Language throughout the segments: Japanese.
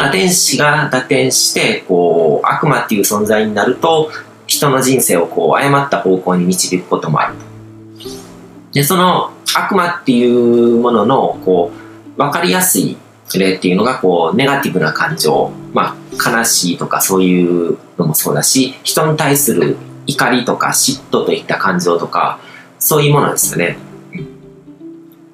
堕天使が打点して、こう、悪魔っていう存在になると、人の人生をこう、誤った方向に導くこともあると。で、その悪魔っていうものの、こう、わかりやすい例っていうのが、こう、ネガティブな感情。まあ、悲しいとかそういうのもそうだし、人に対する怒りとか嫉妬といった感情とか、そういうものですよね。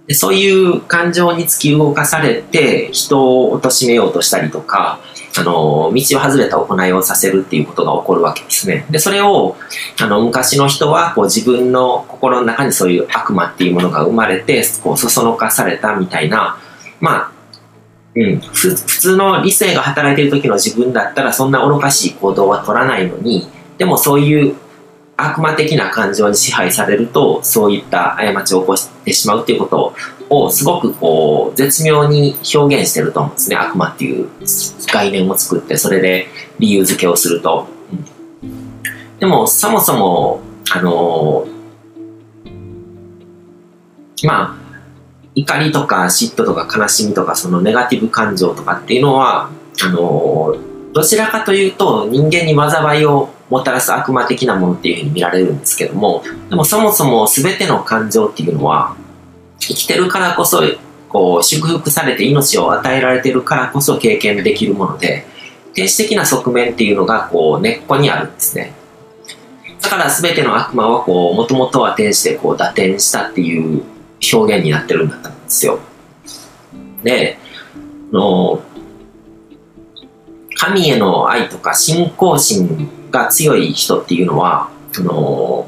でそういう感情に突き動かされて人を貶めようとしたりとか、あの、道を外れた行いをさせるっていうことが起こるわけですね。で、それを、あの、昔の人は、こう自分の心の中にそういう悪魔っていうものが生まれて、こう、そそのかされたみたいな、まあ、うん、普通の理性が働いてる時の自分だったらそんな愚かしい行動は取らないのに、でもそういう悪魔的な感情に支配されるとそういった過ちを起こしてしまうっていうことをすごくこう絶妙に表現してると思うんですね。悪魔っていう概念を作ってそれで理由付けをすると、うん、でもそもそもあのまあ怒りとか嫉妬とか悲しみとかそのネガティブ感情とかっていうのはあのどちらかというと人間に災いをもたらす悪魔的なものっていうふうに見られるんですけども、でもそもそも全ての感情っていうのは、生きてるからこそ、こう、祝福されて命を与えられてるからこそ経験できるもので、天使的な側面っていうのが、こう、根っこにあるんですね。だから全ての悪魔は、こう、もともとは天使でこう、打点したっていう表現になってるんだったんですよ。で、の、神への愛とか信仰心が強い人っていうのは、あの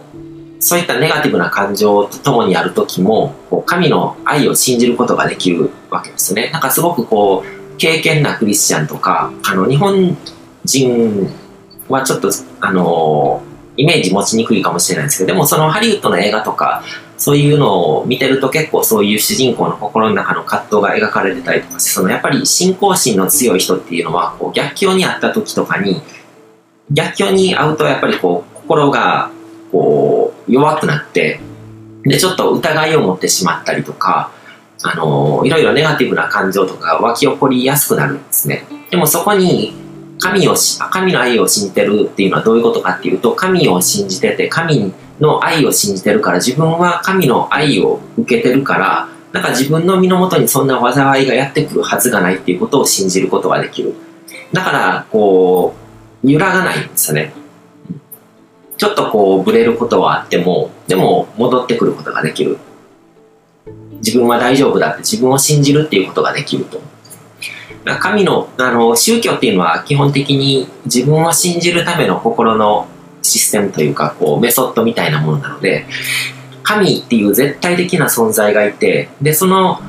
そういったネガティブな感情とともにある時も、こう神の愛を信じることができるわけですね。なんかすごくこう、経験なクリスチャンとか、あの、日本人はちょっと、あのイメージ持ちにくいかもしれないですけど、でもそのハリウッドの映画とか、そういうのを見てると結構そういう主人公の心の中の葛藤が描かれてたりとかして、そのやっぱり信仰心の強い人っていうのは、こう逆境にあった時とかに、逆境に遭うとやっぱりこう心がこう弱くなってでちょっと疑いを持ってしまったりとかあのいろいろネガティブな感情とか湧き起こりやすくなるんですね。でもそこに神を神の愛を信じてるっていうのはどういうことかっていうと神を信じてて神の愛を信じてるから自分は神の愛を受けてるからなんか自分の身のもとにそんな災いがやってくるはずがないっていうことを信じることができる。だからこう揺らがないんですよね。ちょっとこうブレることはあっても、でも戻ってくることができる。自分は大丈夫だって自分を信じるっていうことができると。神のあの宗教っていうのは基本的に自分を信じるための心のシステムというかこうメソッドみたいなものなので神っていう絶対的な存在がいてでその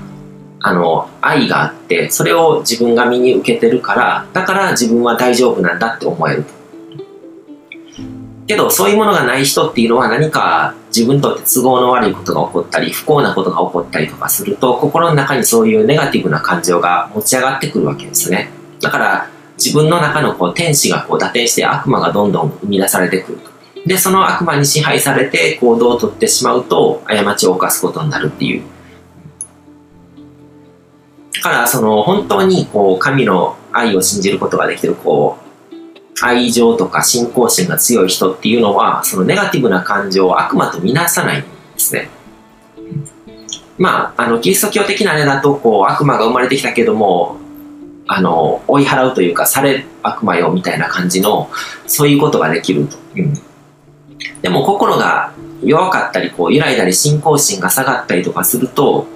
あの、愛があって、それを自分が身に受けてるから、だから自分は大丈夫なんだって思える。けど、そういうものがない人っていうのは何か自分にとって都合の悪いことが起こったり、不幸なことが起こったりとかすると、心の中にそういうネガティブな感情が持ち上がってくるわけですね。だから、自分の中のこう天使がこう打点して悪魔がどんどん生み出されてくる。で、その悪魔に支配されて行動をとってしまうと、過ちを犯すことになるっていうから、その、本当に、こう、神の愛を信じることができる、こう、愛情とか信仰心が強い人っていうのは、そのネガティブな感情を悪魔とみなさないんですね。まあ、あの、キリスト教的なあれだと、こう、悪魔が生まれてきたけども、あの、追い払うというか、され悪魔よみたいな感じの、そういうことができると。うん、でも、心が弱かったり、こう、揺らいだり、信仰心が下がったりとかすると、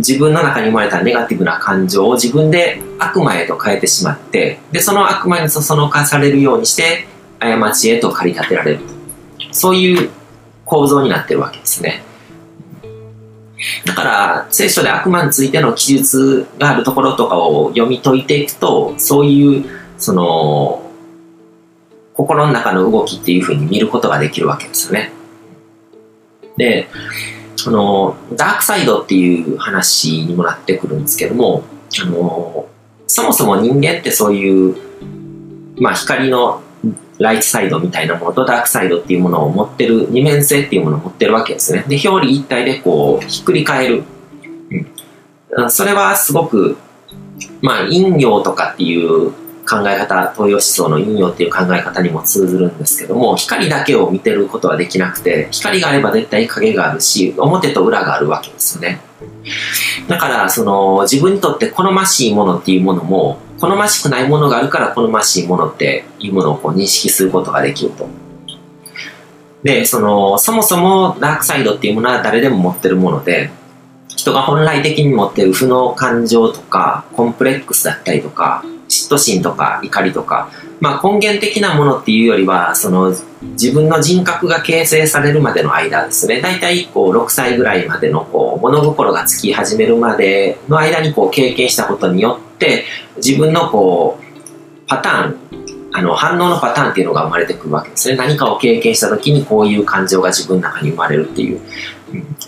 自分の中に生まれたネガティブな感情を自分で悪魔へと変えてしまってでその悪魔にそそのかされるようにして過ちへと駆り立てられる。そういう構造になってるわけですね。だから聖書で悪魔についての記述があるところとかを読み解いていくとそういうその心の中の動きっていうふうに見ることができるわけですよね。でその、ダークサイドっていう話にもなってくるんですけども、あの、そもそも人間ってそういう、まあ光のライトサイドみたいなものとダークサイドっていうものを持ってる、二面性っていうものを持ってるわけですね。で、表裏一体でこう、ひっくり返る。うん。それはすごく、まあ、陰陽とかっていう考え方、東洋思想の陰陽っていう考え方にも通ずるんですけども、光だけを見てることはできなくて、光があれば絶対影があるし、表と裏があるわけですよね。だから、その、自分にとって好ましいものっていうものも、好ましくないものがあるから好ましいものっていうものをこう認識することができると。で、その、そもそもダークサイドっていうものは誰でも持ってるもので、人が本来的に持ってる負の感情とか、コンプレックスだったりとか、嫉妬心とか怒りとか、まあ根源的なものっていうよりは、その自分の人格が形成されるまでの間ですね、大体こう6歳ぐらいまでのこう物心がつき始めるまでの間にこう経験したことによって、自分のこうパターン、あの反応のパターンっていうのが生まれてくるわけですね。何かを経験した時にこういう感情が自分の中に生まれるっていう。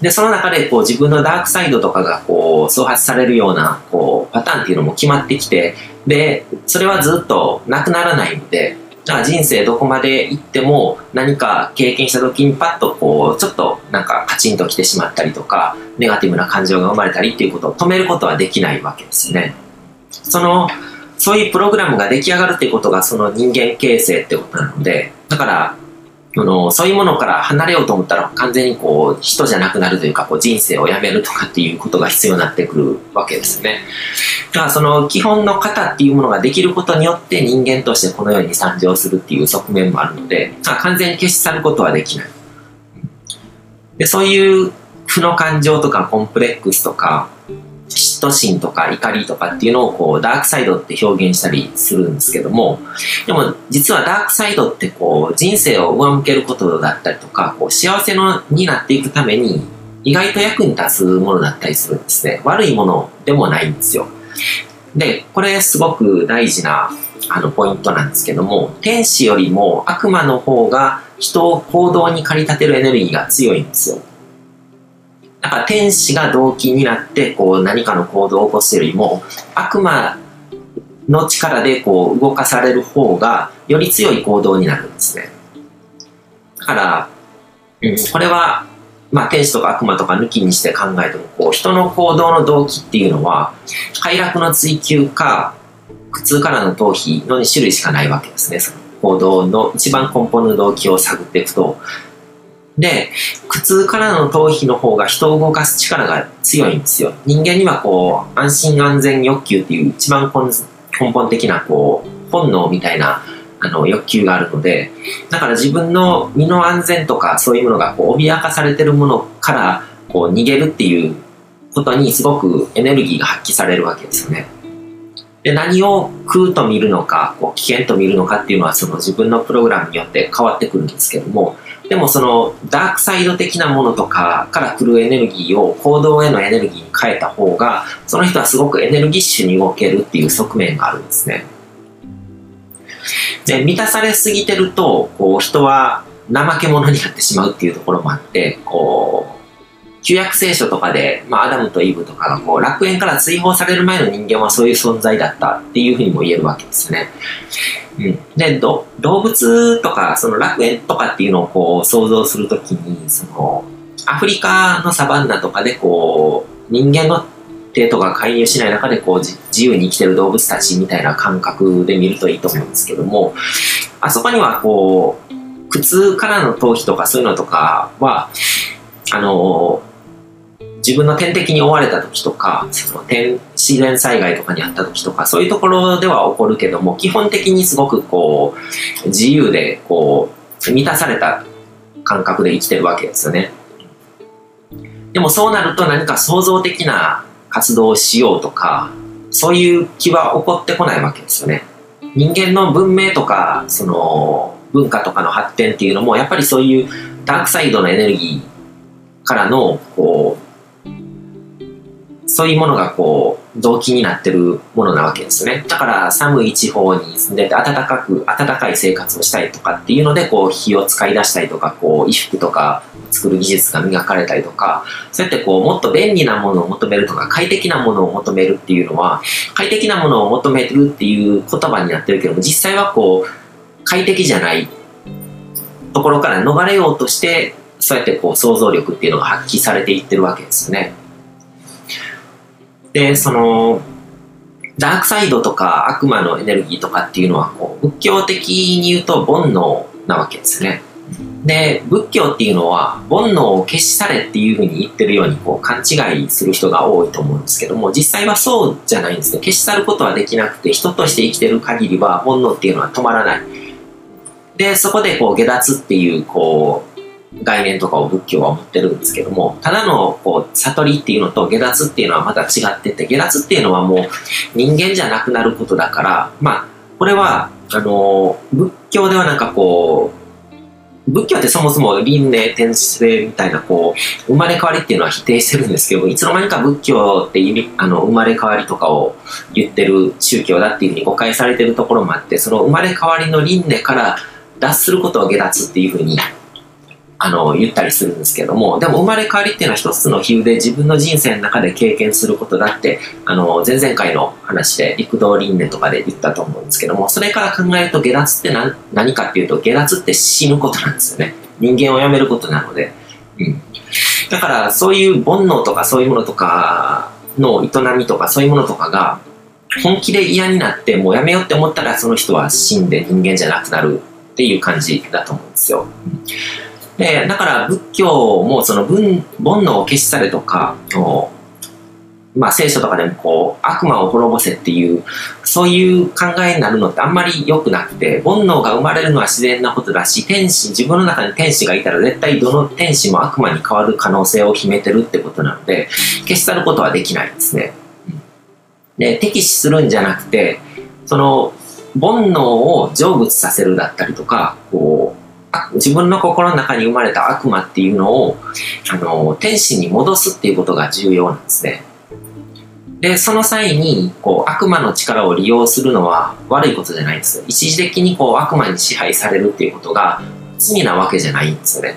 で、その中でこう自分のダークサイドとかがこう創発されるようなこうパターンっていうのも決まってきて、で、それはずっとなくならないので、だから人生どこまで行っても何か経験した時にパッとこうちょっとなんかカチンと来てしまったりとかネガティブな感情が生まれたりっていうことを止めることはできないわけですね。そのそういうプログラムが出来上がるってことがその人間形成ってことなのでだからあのそういうものから離れようと思ったら完全にこう人じゃなくなるというかこう人生をやめるとかっていうことが必要になってくるわけですね。だからその基本の型っていうものができることによって人間としてこのように参上するっていう側面もあるので、完全に消し去ることはできない。でそういう負の感情とかコンプレックスとか嫉妬心とか怒りとかっていうのをこうダークサイドって表現したりするんですけどもでも実はダークサイドってこう人生を上向けることだったりとかこう幸せのになっていくために意外と役に立つものだったりするんですね。悪いものでもないんですよ。でこれすごく大事なあのポイントなんですけども天使よりも悪魔の方が人を行動に駆り立てるエネルギーが強いんですよ。だか天使が動機になってこう何かの行動を起こすよりも悪魔の力でこう動かされる方がより強い行動になるんですね。だから、うん、これは、まあ、天使とか悪魔とか抜きにして考えてもこう人の行動の動機っていうのは快楽の追求か苦痛からの逃避の2種類しかないわけですね。その行動の一番根本の動機を探っていくとで、苦痛からの逃避の方が人を動かす力が強いんですよ。人間にはこう、安心安全欲求っていう一番根本的なこう、本能みたいなあの欲求があるので、だから自分の身の安全とかそういうものがこう脅かされてるものからこう逃げるっていうことにすごくエネルギーが発揮されるわけですよね。で何を空と見るのかこう危険と見るのかっていうのはその自分のプログラムによって変わってくるんですけどもでもそのダークサイド的なものとかから来るエネルギーを行動へのエネルギーに変えた方がその人はすごくエネルギッシュに動けるっていう側面があるんですね。で満たされすぎてるとこう人は怠け者になってしまうっていうところもあってこう旧約聖書とかで、まあ、アダムとイブとかがこう楽園から追放される前の人間はそういう存在だったっていうふうにも言えるわけですね。うん、で動物とかその楽園とかっていうのをこう想像するときにそのアフリカのサバンナとかでこう人間の手とか介入しない中でこう自由に生きてる動物たちみたいな感覚で見るといいと思うんですけどもあそこにはこう苦痛からの逃避とかそういうのとかはあの自分の天敵に追われた時とかその天自然災害とかにあった時とかそういうところでは起こるけども基本的にすごくこう自由でこう満たされた感覚で生きてるわけですよね。でもそうなると何か創造的な活動をしようとかそういう気は起こってこないわけですよね。人間の文明とかその文化とかの発展っていうのもやっぱりそういうダークサイドのエネルギーからのこうそういうものがこう、動機になってるものなわけですね。だから寒い地方に住んでて暖かく、暖かい生活をしたいとかっていうので、こう火を使い出したりとか、こう衣服とか作る技術が磨かれたりとか、そうやってこうもっと便利なものを求めるとか、快適なものを求めるっていうのは、快適なものを求めるっていう言葉になってるけども、実際はこう、快適じゃないところから逃れようとして、そうやってこう想像力っていうのが発揮されていってるわけですよね。で、その、ダークサイドとか悪魔のエネルギーとかっていうのはこう仏教的に言うと煩悩なわけですね。で、仏教っていうのは煩悩を消し去れっていうふうに言ってるようにこう勘違いする人が多いと思うんですけども、実際はそうじゃないんですね。消し去ることはできなくて、人として生きてる限りは煩悩っていうのは止まらない。で、そこでこう下脱っていうこう概念とかを仏教は持ってるんですけども、ただのこう悟りっていうのと下脱っていうのはまた違ってて、下脱っていうのはもう人間じゃなくなることだから、まあ、これは、あの、仏教ではなんかこう、仏教ってそもそも輪廻転生みたいなこう生まれ変わりっていうのは否定してるんですけどいつの間にか仏教ってあの生まれ変わりとかを言ってる宗教だっていうふうに誤解されてるところもあってその生まれ変わりの輪廻から脱することを下脱っていうふうにあの、言ったりするんですけども、でも生まれ変わりっていうのは一つの比喩で自分の人生の中で経験することだって、あの、前々回の話で陸道輪廻とかで言ったと思うんですけども、それから考えると下脱って何何かっていうと、下脱って死ぬことなんですよね。人間を辞めることなので。うん。だからそういう煩悩とかそういうものとかの営みとかそういうものとかが本気で嫌になってもうやめようって思ったらその人は死んで人間じゃなくなるっていう感じだと思うんですよ。うんで、だから仏教もその煩悩を消し去れとか、まあ聖書とかでもこう悪魔を滅ぼせっていうそういう考えになるのってあんまり良くなくて煩悩が生まれるのは自然なことだし天使自分の中に天使がいたら絶対どの天使も悪魔に変わる可能性を秘めてるってことなので消し去ることはできないんですね。で敵視するんじゃなくてその煩悩を成仏させるだったりとかこう自分の心の中に生まれた悪魔っていうのを、あの、天使に戻すっていうことが重要なんですね。で、その際に、こう、悪魔の力を利用するのは悪いことじゃないんです。一時的にこう、悪魔に支配されるっていうことが罪なわけじゃないんですよね。